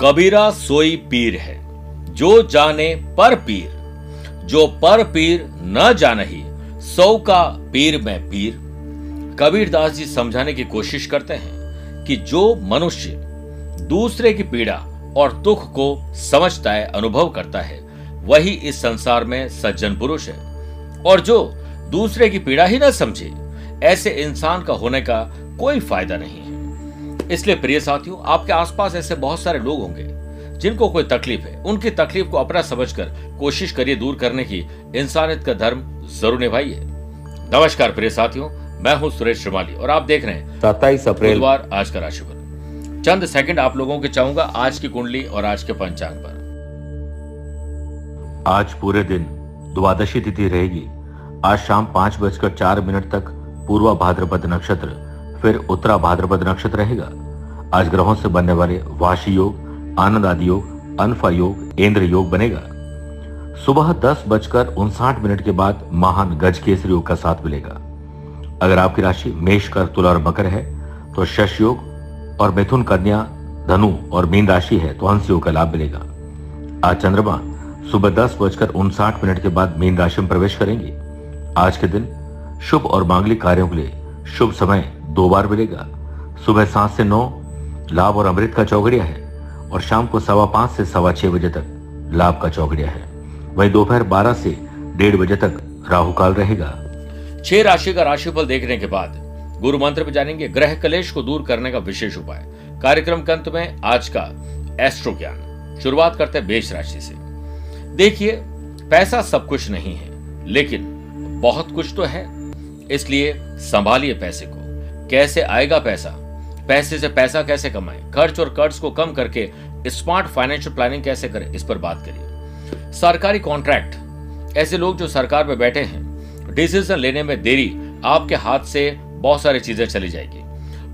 कबीरा सोई पीर है, जो जाने पर पीर, जो पर पीर न जानही, सौ का पीर में पीर। कबीरदास जी समझाने की कोशिश करते हैं कि जो मनुष्य दूसरे की पीड़ा और दुख को समझता है, अनुभव करता है, वही इस संसार में सज्जन पुरुष है। और जो दूसरे की पीड़ा ही न समझे, ऐसे इंसान का होने का कोई फ़ायदा नहीं है। इसलिए प्रिय साथियों आपके आसपास ऐसे बहुत सारे लोग होंगे जिनको कोई तकलीफ़ है। उनकी तकलीफ़ को अपना समझकर कोशिश करिए दूर करने की। इंसानियत का धर्म ज़रूर निभाइए। नमस्कार प्रिय साथियों मैं हूँ सुरेश श्रीमाली और आप देख रहे हैं सत्ताईस अप्रैल। बुधवार आज का राशिफल। चंद सेकंड आप लोगों के चाहूँगा आज की कुंडली और आज के पंचांग पर। आज पूरे दिन द्वादशी तिथि रहेगी। आज शाम पाँच बजकर चार मिनट तक पूर्वा भाद्रपद नक्षत्र फिर उत्तरा भाद्रपद नक्षत्र रहेगा। आज ग्रहों से बनने वाले वाशी योग आनंद आदि योग, अनफा योग, इंद्र योग बनेगा। सुबह दस बजकर उनसाठ मिनट के बाद महान गज केसरी योग का साथ मिलेगा। अगर आपकी राशि मेष कर तुला और मकर है तो शश योग और मिथुन कन्या, धनु और मीन राशि है तो हंस योग का लाभ मिलेगा। आज चंद्रमा सुबह दस बजकर उनसाठ मिनट के बाद मीन राशि में प्रवेश करेंगे। आज के दिन शुभ और मांगलिक कार्यों के लिए शुभ समय दो बार मिलेगा। सुबह सात से नौ, लाभ और अमृत का चौगड़िया है और शाम को सवा पाँच से सवा छह बजे तक लाभ का चौगड़िया है। वहीं दोपहर बारह से डेढ़ बजे तक राहु काल रहेगा। छह राशि का राशिफल देखने के बाद गुरु मंत्र में जानेंगे ग्रह कलेश को दूर करने का विशेष उपाय। कार्यक्रम के अंत में आज का एस्ट्रो ज्ञान। शुरुआत करते हैं बेच राशि से। देखिए, पैसा सब कुछ नहीं है, लेकिन बहुत कुछ तो है। इसलिए संभालिए पैसे को। कैसे आएगा पैसा? पैसे से पैसा कैसे कमाएँ? खर्च और कर्ज को कम करके स्मार्ट फाइनेंशियल प्लानिंग कैसे करें? इस पर बात करिए। सरकारी कॉन्ट्रैक्ट ऐसे लोग जो सरकार में बैठे हैं डिसीज़न लेने में देरी आपके हाथ से बहुत सारी चीज़ें चली जाएगी।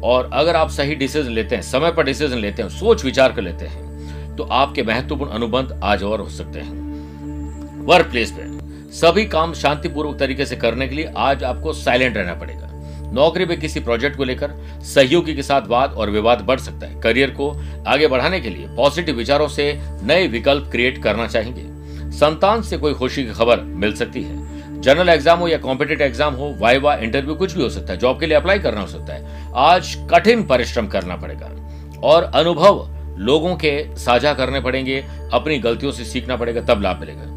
और अगर आप सही डिसीज़न लेते हैं, समय पर डिसीज़न लेते हैं, सोच विचार कर लेते हैं तो आपके महत्वपूर्ण अनुबंध आज और हो सकते हैं। वर्क प्लेस पे। सभी काम शांतिपूर्वक तरीके से करने के लिए आज आपको साइलेंट रहना पड़ेगा। नौकरी में किसी प्रोजेक्ट को लेकर सहयोगी के साथ वाद और विवाद बढ़ सकता है। करियर को आगे बढ़ाने के लिए पॉजिटिव विचारों से नए विकल्प क्रिएट करना चाहिए संतान से कोई खुशी की खबर मिल सकती है। जनरल एग्ज़ाम हो या कॉम्पिटेटिव एग्ज़ाम हो, वाइवा इंटरव्यू कुछ भी हो सकता है। जॉब के लिए अप्लाई करना हो सकता है। आज कठिन परिश्रम करना पड़ेगा। और अनुभव लोगों के साझा करने पड़ेंगे। अपनी गलतियों से सीखना पड़ेगा, तब लाभ मिलेगा।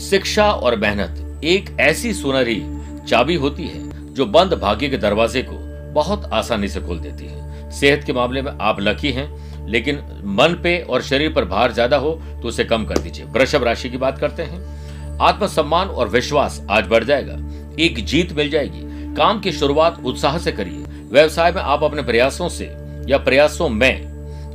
शिक्षा और मेहनत एक ऐसी सुनहरी चाबी होती है जो बंद भाग्य के दरवाजे को बहुत आसानी से खोल देती है। सेहत के मामले में आप लकी हैं, लेकिन मन पे और शरीर पर भार ज़्यादा हो तो उसे कम कर दीजिए। वृषभ राशि की बात करते हैं। आत्मसम्मान और विश्वास आज बढ़ जाएगा। एक जीत मिल जाएगी। काम की शुरुआत उत्साह से करिए। व्यवसाय में आप अपने प्रयासों से या प्रयासों में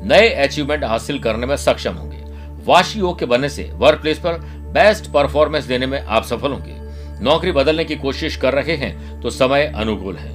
नए अचीवमेंट हासिल करने में सक्षम होंगे। वाशी योग के बनने से वर्क प्लेस पर बेस्ट परफॉर्मेंस देने में आप सफल होंगे। नौकरी बदलने की कोशिश कर रहे हैं तो समय अनुकूल है।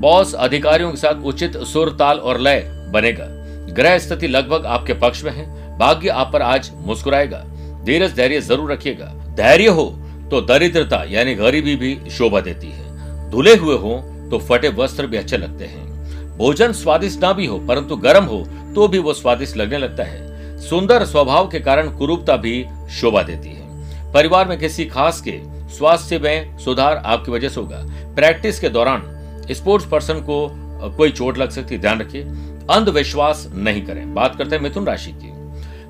बॉस अधिकारियों के साथ उचित सुर, ताल और लय बनेगा। ग्रह स्थिति लगभग आपके पक्ष में है। भाग्य आप पर आज मुस्कुराएगा। धीरज, धैर्य ज़रूर रखिएगा। धैर्य हो तो दरिद्रता यानी गरीबी भी शोभा देती है। धुले हुए हो तो फटे वस्त्र भी अच्छे लगते हैं। भोजन स्वादिष्ट ना भी हो, परंतु गर्म हो तो भी वो स्वादिष्ट लगने लगता है। सुंदर स्वभाव के कारण कुरूपता भी शोभा देती है। परिवार में किसी खास के स्वास्थ्य में सुधार आपकी वजह से होगा। प्रैक्टिस के दौरान स्पोर्ट्स पर्सन को कोई चोट लग सकती, ध्यान रखिए। अंधविश्वास नहीं करें। बात करते हैं मिथुन राशि की।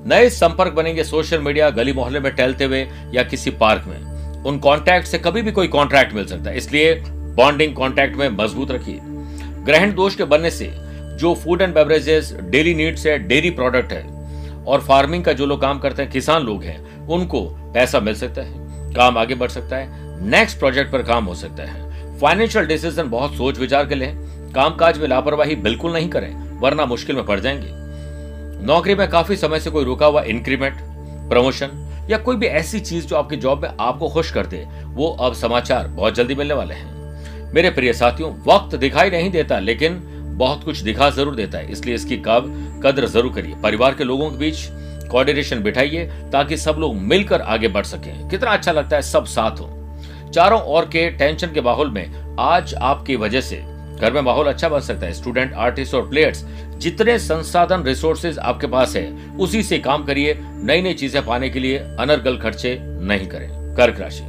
नए संपर्क बनेंगे सोशल मीडिया, गली मोहल्ले में टहलते हुए या किसी पार्क में। उन कॉन्टैक्ट से कभी भी कोई कॉन्ट्रैक्ट मिल सकता है। इसलिए बॉन्डिंग कॉन्टैक्ट में मज़बूत रखिए। ग्रहण दोष के बनने से जो food and beverages daily needs है डेयरी प्रोडक्ट है। और फ़ार्मिंग का जो लोग काम करते हैं, किसान लोग हैं। उनको पैसा मिल सकता है, काम आगे बढ़ सकता है नेक्स्ट प्रोजेक्ट पर काम हो सकता है। फाइनेंशियल डिसीज़न बहुत सोच विचार के लिए कामकाज में लापरवाही बिल्कुल नहीं करें, वरना मुश्किल में पड़ जाएँगे। नौकरी में काफ़ी समय से कोई रुका हुआ इंक्रीमेंट प्रमोशन या कोई भी ऐसी चीज़ जो आपकी जॉब में आपको खुश कर दे, वो अब समाचार बहुत जल्दी मिलने वाले हैं। मेरे प्रिय साथियों, वक्त दिखाई नहीं देता, लेकिन बहुत कुछ दिखा ज़रूर देता है, इसलिए इसकी कब कद्र ज़रूर करिए। परिवार के लोगों के बीच कोऑर्डिनेशन बिठाइए ताकि सब लोग मिलकर आगे बढ़ सकें। कितना अच्छा लगता है, सब साथ हो। चारों ओर के टेंशन के माहौल में आज आपकी वजह से घर में माहौल अच्छा बन सकता है। स्टूडेंट आर्टिस्ट और प्लेयर्स जितने संसाधन रिसोर्सेज आपके पास है, उसी से काम करिए। नई नई चीज़ें पाने के लिए अनर्गल खर्चे नहीं करें। कर्क राशि।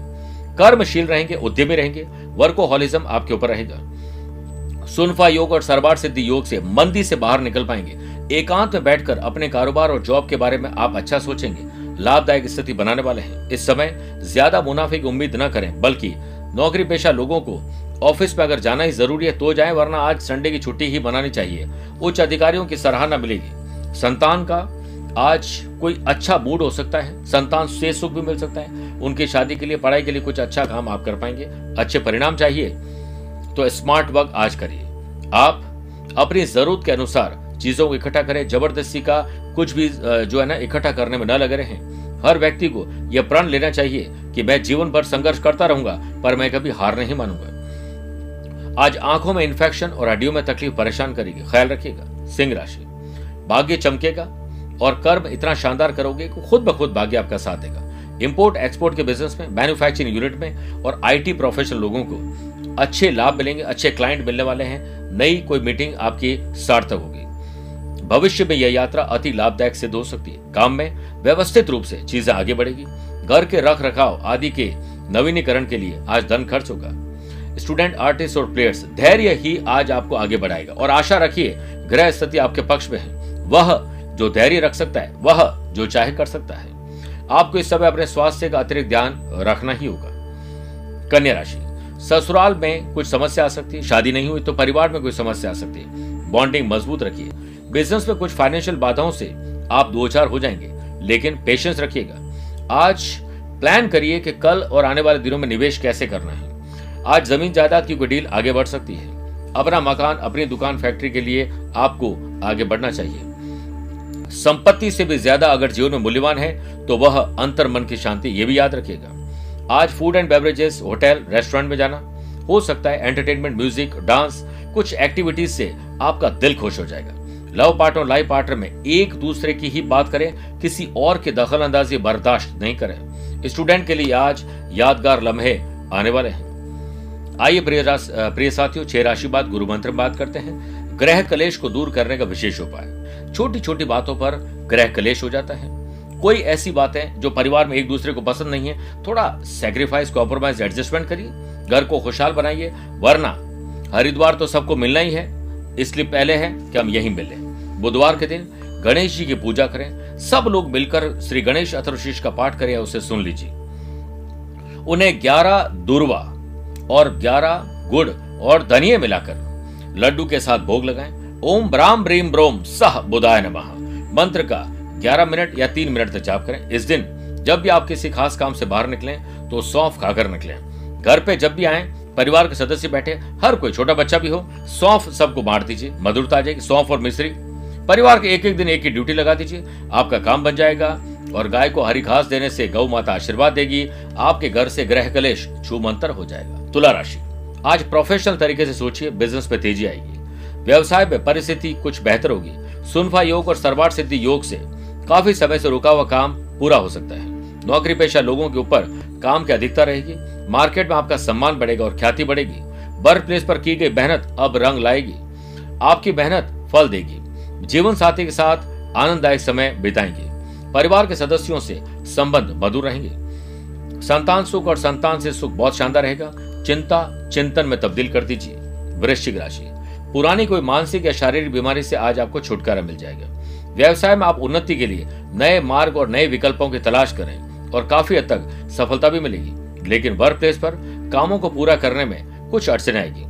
कर्मशील रहेंगे, उद्यमी रहेंगे वर्कोहॉलिज्म आपके ऊपर रहेगा। सुनफा योग और सरबार सिद्धि योग से मंदी से बाहर निकल पाएँगे। एकांत में बैठकर अपने कारोबार और जॉब के बारे में आप अच्छा सोचेंगे। लाभदायक स्थिति बनाने वाले हैं। इस समय ज़्यादा मुनाफे की उम्मीद न करें, बल्कि नौकरी पेशा लोगों को ऑफ़िस में अगर जाना ही ज़रूरी है तो जाए, वरना आज संडे की छुट्टी ही मनानी चाहिए। उच्च अधिकारियों की सराहना मिलेगी। संतान का आज कोई अच्छा मूड हो सकता है। संतान से सुख भी मिल सकता है। उनकी शादी के लिए, पढ़ाई के लिए कुछ अच्छा काम आप कर पाएँगे। अच्छे परिणाम चाहिए। तो स्मार्ट वर्क आज करिए। आप अपनी ज़रूरत के अनुसार चीज़ों को इकट्ठा करें, ज़बरदस्ती का कुछ भी जो है ना, इकट्ठा करने में न लगे रहे। हर व्यक्ति को यह प्रण लेना चाहिए कि मैं जीवन भर संघर्ष करता रहूँगा, पर मैं कभी हार नहीं मानूँगा। आज आँखों में इन्फेक्शन और हड्डियों में तकलीफ़ परेशान करेगी। ख्याल रखिएगा, सिंह राशि। भाग्य चमकेगा और कर्म इतना शानदार करोगे कि खुद ब खुद भाग्य आपका साथ देगा। इंपोर्ट एक्सपोर्ट के बिज़नेस में मैन्युफैक्चरिंग यूनिट में और आईटी प्रोफेशनल लोगों को अच्छे लाभ मिलेंगे, अच्छे क्लाइंट मिलने वाले हैं। नई कोई मीटिंग आपकी सार्थक होगी। भविष्य में यह यात्रा अति लाभदायक सिद्ध हो सकती है। काम में व्यवस्थित रूप से चीज़ें आगे बढ़ेगी। घर के रख रखाव आदि के नवीनीकरण के लिए आज धन खर्च होगा। स्टूडेंट, आर्टिस्ट और प्लेयर्स, धैर्य ही आज आपको आगे बढ़ाएगा। और आशा रखिए, ग्रह स्थिति आपके पक्ष में है। वह जो धैर्य रख सकता है, वह जो चाहे कर सकता है। आपको इस समय अपने स्वास्थ्य का अतिरिक्त ध्यान रखना ही होगा। कन्या राशि, ससुराल में कुछ समस्या आ सकती है। शादी नहीं हुई तो परिवार में कोई समस्या आ सकती है। बॉन्डिंग मज़बूत रखिए। बिज़नेस में कुछ फाइनेंशियल बाधाओं से आप दो चार हो जाएँगे, लेकिन पेशेंस रखिएगा। आज प्लान करिए कि कल और आने वाले दिनों में निवेश कैसे करना है। आज ज़मीन जायदाद की कोई डील आगे बढ़ सकती है। अपना मकान, अपनी दुकान फैक्ट्री के लिए आपको आगे बढ़ना चाहिए। संपत्ति से भी ज़्यादा अगर जीवन में मूल्यवान है तो वह अंतर मन की शांति, ये भी याद रखिएगा। आज food and beverages hotel restaurant में जाना, हो सकता है एंटरटेनमेंट म्यूज़िक डांस कुछ एक्टिविटीज़ से आपका दिल खुश हो जाएगा। लव पार्टनर लाइफ पार्टनर में एक दूसरे की ही बात करें, किसी और के दखल अंदाजी बर्दाश्त नहीं करें। स्टूडेंट के लिए आज यादगार लम्हे आने वाले हैं। आइए प्रिय प्रिय साथियों, छह राशि बात, गुरु मंत्र में बात करते हैं। ग्रह कलेश को दूर करने का विशेष उपाय। छोटी छोटी बातों पर ग्रह कलेश हो जाता है। कोई ऐसी बातें जो परिवार में एक दूसरे को पसंद नहीं है, थोड़ा सेक्रीफाइस कॉम्प्रोमाइज एडजस्टमेंट करिए। घर को खुशहाल बनाइए, वरना हरिद्वार तो सबको मिलना ही है, इसलिए पहले है कि हम यही मिले। बुधवार के दिन गणेश जी की पूजा करें। सब लोग मिलकर श्री गणेश अथर्वशीष का पाठ करें उसे सुन लीजिए। उन्हें ग्यारह दुर्वा और ग्यारह गुड़ और धनिये मिलाकर लड्डू के साथ भोग लगाएँ। ओम ब्राम ब्रीम ब्रोम सह बुधाय नमः। मंत्र का 11 मिनट या तीन मिनट तक जाप करें। इस दिन जब भी आप किसी खास काम से बाहर निकलें तो सौंफ खाकर निकलें। घर पे जब भी आए, परिवार के सदस्य बैठे, हर कोई छोटा बच्चा भी हो, सौंफ सबको बांट दीजिए। मधुरता आ जाएगी। सौंफ और मिश्री परिवार के एक एक दिन एक ही ड्यूटी लगा दीजिए, आपका काम बन जाएगा और गाय को हरी घास देने से गौ माता आशीर्वाद देगी, आपके घर से ग्रह कलेश छूमंतर हो जाएगा। तुला राशि, आज प्रोफेशनल तरीके से सोचिए बिज़नेस में तेज़ी आएगी। व्यवसाय में परिस्थिति कुछ बेहतर होगी। सुनफा योग और सर्वाट सिद्धि योग से काफ़ी समय से रुका हुआ काम पूरा हो सकता है। नौकरी पेशा लोगों के ऊपर काम की अधिकता रहेगी, मार्केट में आपका सम्मान बढ़ेगा और ख्याति बढ़ेगी। वर्क प्लेस पर की गई मेहनत अब रंग लाएगी। आपकी मेहनत फल देगी। जीवन साथी के साथ आनंददायक समय बिताएँगे। परिवार के सदस्यों से संबंध मधुर रहेंगे। संतान सुख और संतान से सुख बहुत शानदार रहेगा। चिंता चिंतन में तब्दील कर दीजिए। वृश्चिक राशि। पुरानी कोई मानसिक या शारीरिक बीमारी से आज आपको छुटकारा मिल जाएगा। व्यवसाय में आप उन्नति के लिए नए मार्ग और नए विकल्पों की तलाश करें और काफ़ी हद तक सफलता भी मिलेगी। लेकिन वर्क प्लेस पर कामों को पूरा करने में कुछ अड़चने आएगी।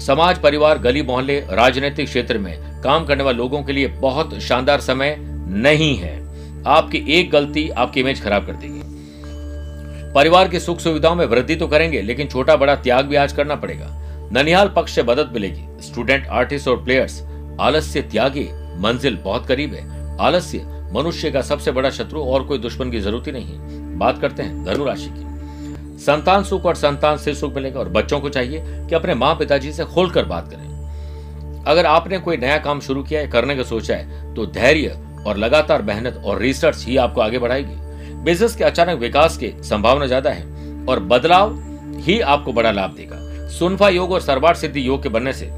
समाज, परिवार, गली मोहल्ले, राजनीतिक क्षेत्र में काम करने वाले लोगों के लिए बहुत शानदार समय नहीं है। आपकी एक गलती आपकी इमेज खराब कर देगी। परिवार की सुख सुविधाओं में वृद्धि तो करेंगे, लेकिन छोटा बड़ा त्याग भी आज करना पड़ेगा। ननिहाल पक्ष से मदद मिलेगी। स्टूडेंट आर्टिस्ट और प्लेयर्स आलस्य त्यागी मंजिल बहुत करीब है। आलस्य मनुष्य का सबसे बड़ा शत्रु और कोई दुश्मन की ज़रूरत ही नहीं बात करते हैं धनु राशि की। संतान सुख और संतान से सुख मिलेगा और बच्चों को चाहिए कि अपने माँ पिताजी से खोलकर बात करें। अगर आपने कोई नया काम शुरू किया है, करने का सोचा है तो धैर्य और लगातार मेहनत और रिसर्च ही आपको आगे बढ़ाएगी। बिज़नेस के अचानक विकास की संभावना ज़्यादा है और बदलाव ही आपको बड़ा लाभ देगा। सुनफा योग और सरवार सिद्धि योग के बनने से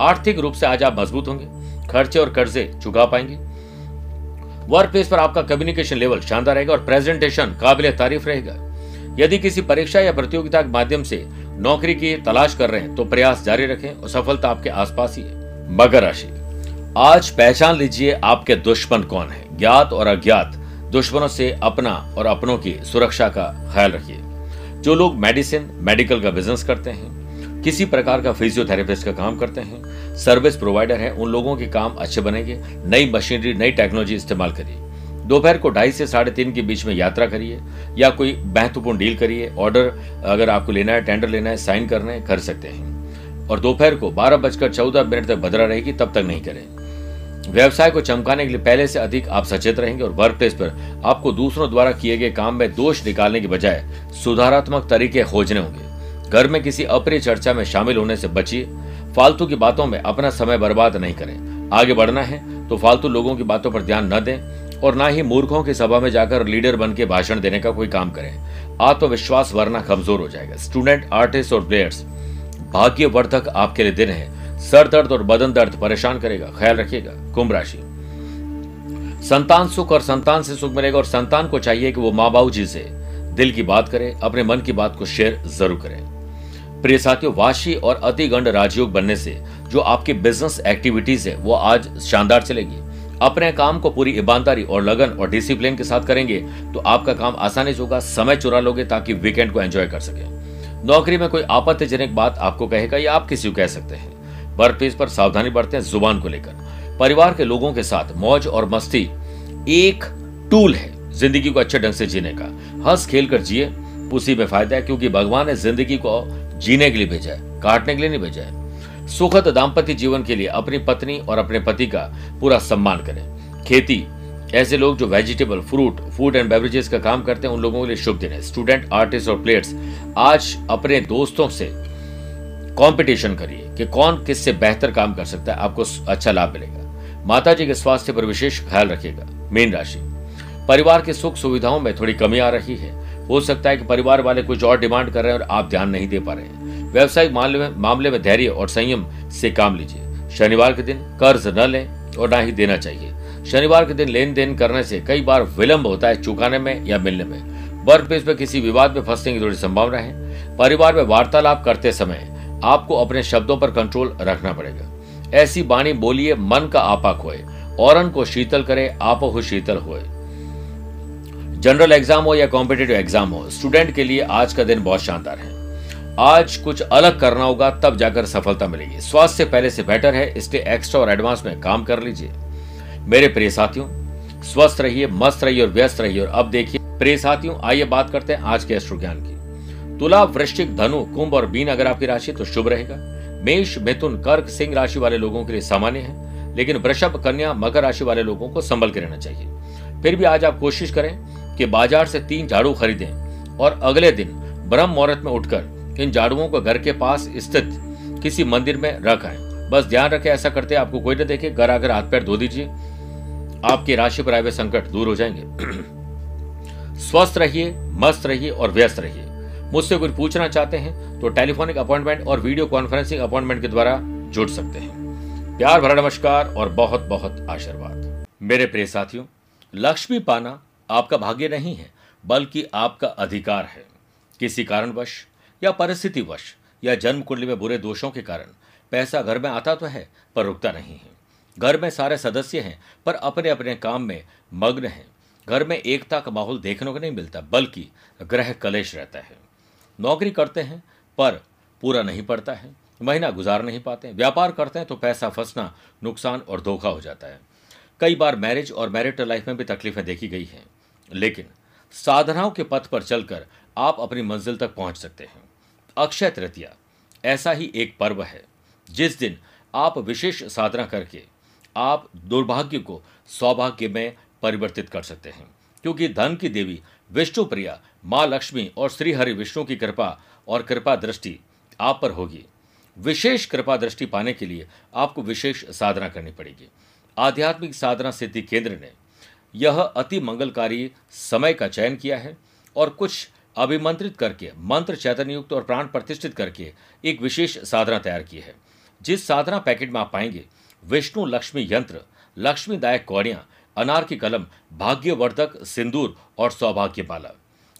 आर्थिक रूप से आज आप मज़बूत होंगे, खर्चे और कर्जे चुका पाएँगे। वर्क प्लेस पर आपका कम्युनिकेशन लेवल शानदार रहेगा और प्रेजेंटेशन काबिल तारीफ़ रहेगा। यदि किसी परीक्षा या प्रतियोगिता के माध्यम से नौकरी की तलाश कर रहे हैं तो प्रयास जारी रखें और सफलता आपके आसपास ही है। मकर राशि आज पहचान लीजिए आपके दुश्मन कौन है। ज्ञात और अज्ञात, दुश्मनों से अपना और अपनों की सुरक्षा का ख्याल रखिए। जो लोग मेडिसिन, मेडिकल का बिज़नेस करते हैं, किसी प्रकार का फिजियोथेरेपिस्ट का काम करते हैं, सर्विस प्रोवाइडर है, उन लोगों के काम अच्छे बनेंगे। नई मशीनरी, नई टेक्नोलॉजी इस्तेमाल करिए। दोपहर को ढाई से साढ़े तीन के बीच में यात्रा करिए, या कोई महत्वपूर्ण डील करिए। ऑर्डर अगर आपको लेना है, टेंडर लेना है, साइन करना है, कर सकते हैं। और दोपहर को बारह बजकर चौदह मिनट तक भद्रा रहेगी, तब तक नहीं करें। व्यवसाय को चमकाने के लिए पहले से अधिक आप सचेत रहेंगे और वर्क प्लेस पर आपको दूसरों द्वारा किए गए काम में दोष निकालने की बजाय सुधारात्मक तरीके खोजने होंगे। घर में किसी अप्रिय चर्चा में शामिल होने से बचिए। फालतू की बातों में अपना समय बर्बाद नहीं करें। आगे बढ़ना है तो फालतू लोगों की बातों पर ध्यान न दें और ना ही मूर्खों की सभा में जाकर लीडर बन के भाषण देने का कोई काम करें। आत्मविश्वास वरना कमज़ोर हो जाएगा। स्टूडेंट आर्टिस्ट और प्लेयर्स भाग्यवर्धक आपके लिए दिन है। सर दर्द और बदन दर्द परेशान करेगा, ख्याल रखिएगा। कुंभ राशि। संतान सुख और संतान से सुख मिलेगा और संतान को चाहिए कि वो माँ बाबू जी से दिल की बात करें, अपने मन की बात को शेयर ज़रूर करें। प्रिय साथियों, वाशी और अतिगंड राजयोग बनने से जो आपकी बिज़नेस एक्टिविटीज़ है, वो आज शानदार चलेगी। अपने काम को पूरी ईमानदारी और लगन और डिसिप्लिन के साथ करेंगे तो आपका काम आसानी से होगा, समय चुरा लोगे ताकि वीकेंड को एंजॉय कर सके। नौकरी में कोई आपत्तिजनक बात आपको कहेगा या आप किसी को कह सकते हैं। वर्क प्लेस पर सावधानी बरतें ज़ुबान को लेकर। परिवार के लोगों के साथ मौज और मस्ती एक टूल है ज़िंदगी को अच्छे ढंग से जीने का। हंस खेल कर जिए, उसी में फ़ायदा है क्योंकि भगवान ने ज़िंदगी को जीने के लिए भेजा है, काटने के लिए नहीं भेजा है। सुखद दाम्पत्य जीवन के लिए अपनी पत्नी और अपने पति का पूरा सम्मान करें। खेती ऐसे लोग जो vegetable fruit food and beverages का काम करते हैं, उन लोगों के लिए शुभ दिन है। स्टूडेंट आर्टिस्ट और प्लेयर्स आज अपने दोस्तों से कंपटीशन करिए कि कौन किससे बेहतर काम कर सकता है, आपको अच्छा लाभ मिलेगा। माता जी के स्वास्थ्य पर विशेष ख्याल रखिएगा। मीन राशि। परिवार की सुख सुविधाओं में थोड़ी कमी आ रही है। हो सकता है कि परिवार वाले कुछ और डिमांड कर रहे हैं और आप ध्यान नहीं दे पा रहे हैं। व्यवसायिक मामले में धैर्य और संयम से काम लीजिए। शनिवार के दिन कर्ज न लें और ना ही देना चाहिए। शनिवार के दिन लेन देन करने से कई बार विलंब होता है चुकाने में या मिलने में। वर्क प्लेस पर किसी विवाद में फंसने की थोड़ी संभावना है। परिवार में वार्तालाप करते समय आपको अपने शब्दों पर कंट्रोल रखना पड़ेगा। ऐसी बाणी बोलिए, मन का आपा खोए और को शीतल करे, आप हो शीतल होए। जनरल एग्ज़ाम हो या कॉम्पिटेटिव एग्ज़ाम हो, स्टूडेंट के लिए आज का दिन बहुत शानदार है। आज कुछ अलग करना होगा, तब जाकर सफलता मिलेगी। स्वास्थ्य पहले से बेटर है, इसलिए एक्स्ट्रा और एडवांस में काम कर लीजिए। मेरे प्रिय साथियों, स्वस्थ रहिए, मस्त रहिए और व्यस्त रहिए और अब देखिए, प्रिय साथियों, आइए बात करते हैं आज के अश्रु ज्ञान की। तुला, वृश्चिक, धनु, कुंभ और बीन अगर आपकी राशि तो शुभ रहेगा। मेष, मिथुन, कर्क, सिंह राशि वाले लोगों के लिए सामान्य है, लेकिन वृषभ, कन्या, मकर राशि वाले लोगों को संभल के रहना चाहिए। फिर भी आज आप कोशिश करें कि बाज़ार से तीन झाड़ू खरीदें और अगले दिन ब्रह्म मुहूर्त में उठकर इन झाड़ुओं को घर के पास स्थित किसी मंदिर में रख आए। बस ध्यान रखें, ऐसा करते आपको कोई न देखे, घर आकर हाथ पैर धो दीजिए। आपकी राशि पर आए हुए संकट दूर हो जाएँगे। स्वस्थ रहिए, मस्त रहिए और व्यस्त रहिए। मुझसे कुछ पूछना चाहते हैं तो टेलीफोनिक अपॉइंटमेंट और वीडियो कॉन्फ्रेंसिंग अपॉइंटमेंट के द्वारा जुड़ सकते हैं। प्यार भरा नमस्कार और बहुत बहुत आशीर्वाद। मेरे प्रिय साथियों, लक्ष्मी पाना आपका भाग्य नहीं है, बल्कि आपका अधिकार है। किसी कारणवश या परिस्थितिवश या जन्म कुंडली में बुरे दोषों के कारण, पैसा घर में आता तो है, पर रुकता नहीं है। घर में सारे सदस्य हैं, पर अपने अपने काम में मग्न हैं। घर में एकता का माहौल देखने को नहीं मिलता, बल्कि ग्रह कलेश रहता है। नौकरी करते हैं, पर पूरा नहीं पड़ता है, महीना गुजार नहीं पाते व्यापार करते हैं तो पैसा फंसना, नुकसान और धोखा हो जाता है। कई बार मैरिज और मैरिटल लाइफ में भी तकलीफें देखी गई हैं, लेकिन साधनाओं के पथ पर चलकर आप अपनी मंजिल तक पहुँच सकते हैं। अक्षय तृतीया, ऐसा ही एक पर्व है, जिस दिन आप विशेष साधना करके आप दुर्भाग्य को सौभाग्य में परिवर्तित कर सकते हैं। क्योंकि धन की देवी विष्णु प्रिया माँ लक्ष्मी और श्री हरि विष्णु की कृपा और कृपा दृष्टि आप पर होगी। विशेष कृपा दृष्टि पाने के लिए आपको विशेष साधना करनी पड़ेगी। आध्यात्मिक साधना सिद्धि केंद्र ने यह अति मंगलकारी समय का चयन किया है और कुछ अभिमंत्रित करके, मंत्र चैतन्य युक्त और प्राण प्रतिष्ठित करके एक विशेष साधना तैयार की है। जिस साधना पैकेट में आप पाएँगे विष्णु लक्ष्मी यंत्र लक्ष्मीदायक कौड़ियाँ अनार की कलम, भाग्यवर्धक सिंदूर और सौभाग्य माला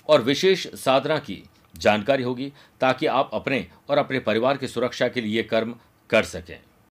और विशेष साधना की जानकारी होगी ताकि आप अपने और अपने परिवार की सुरक्षा के लिए कर्म कर सकें।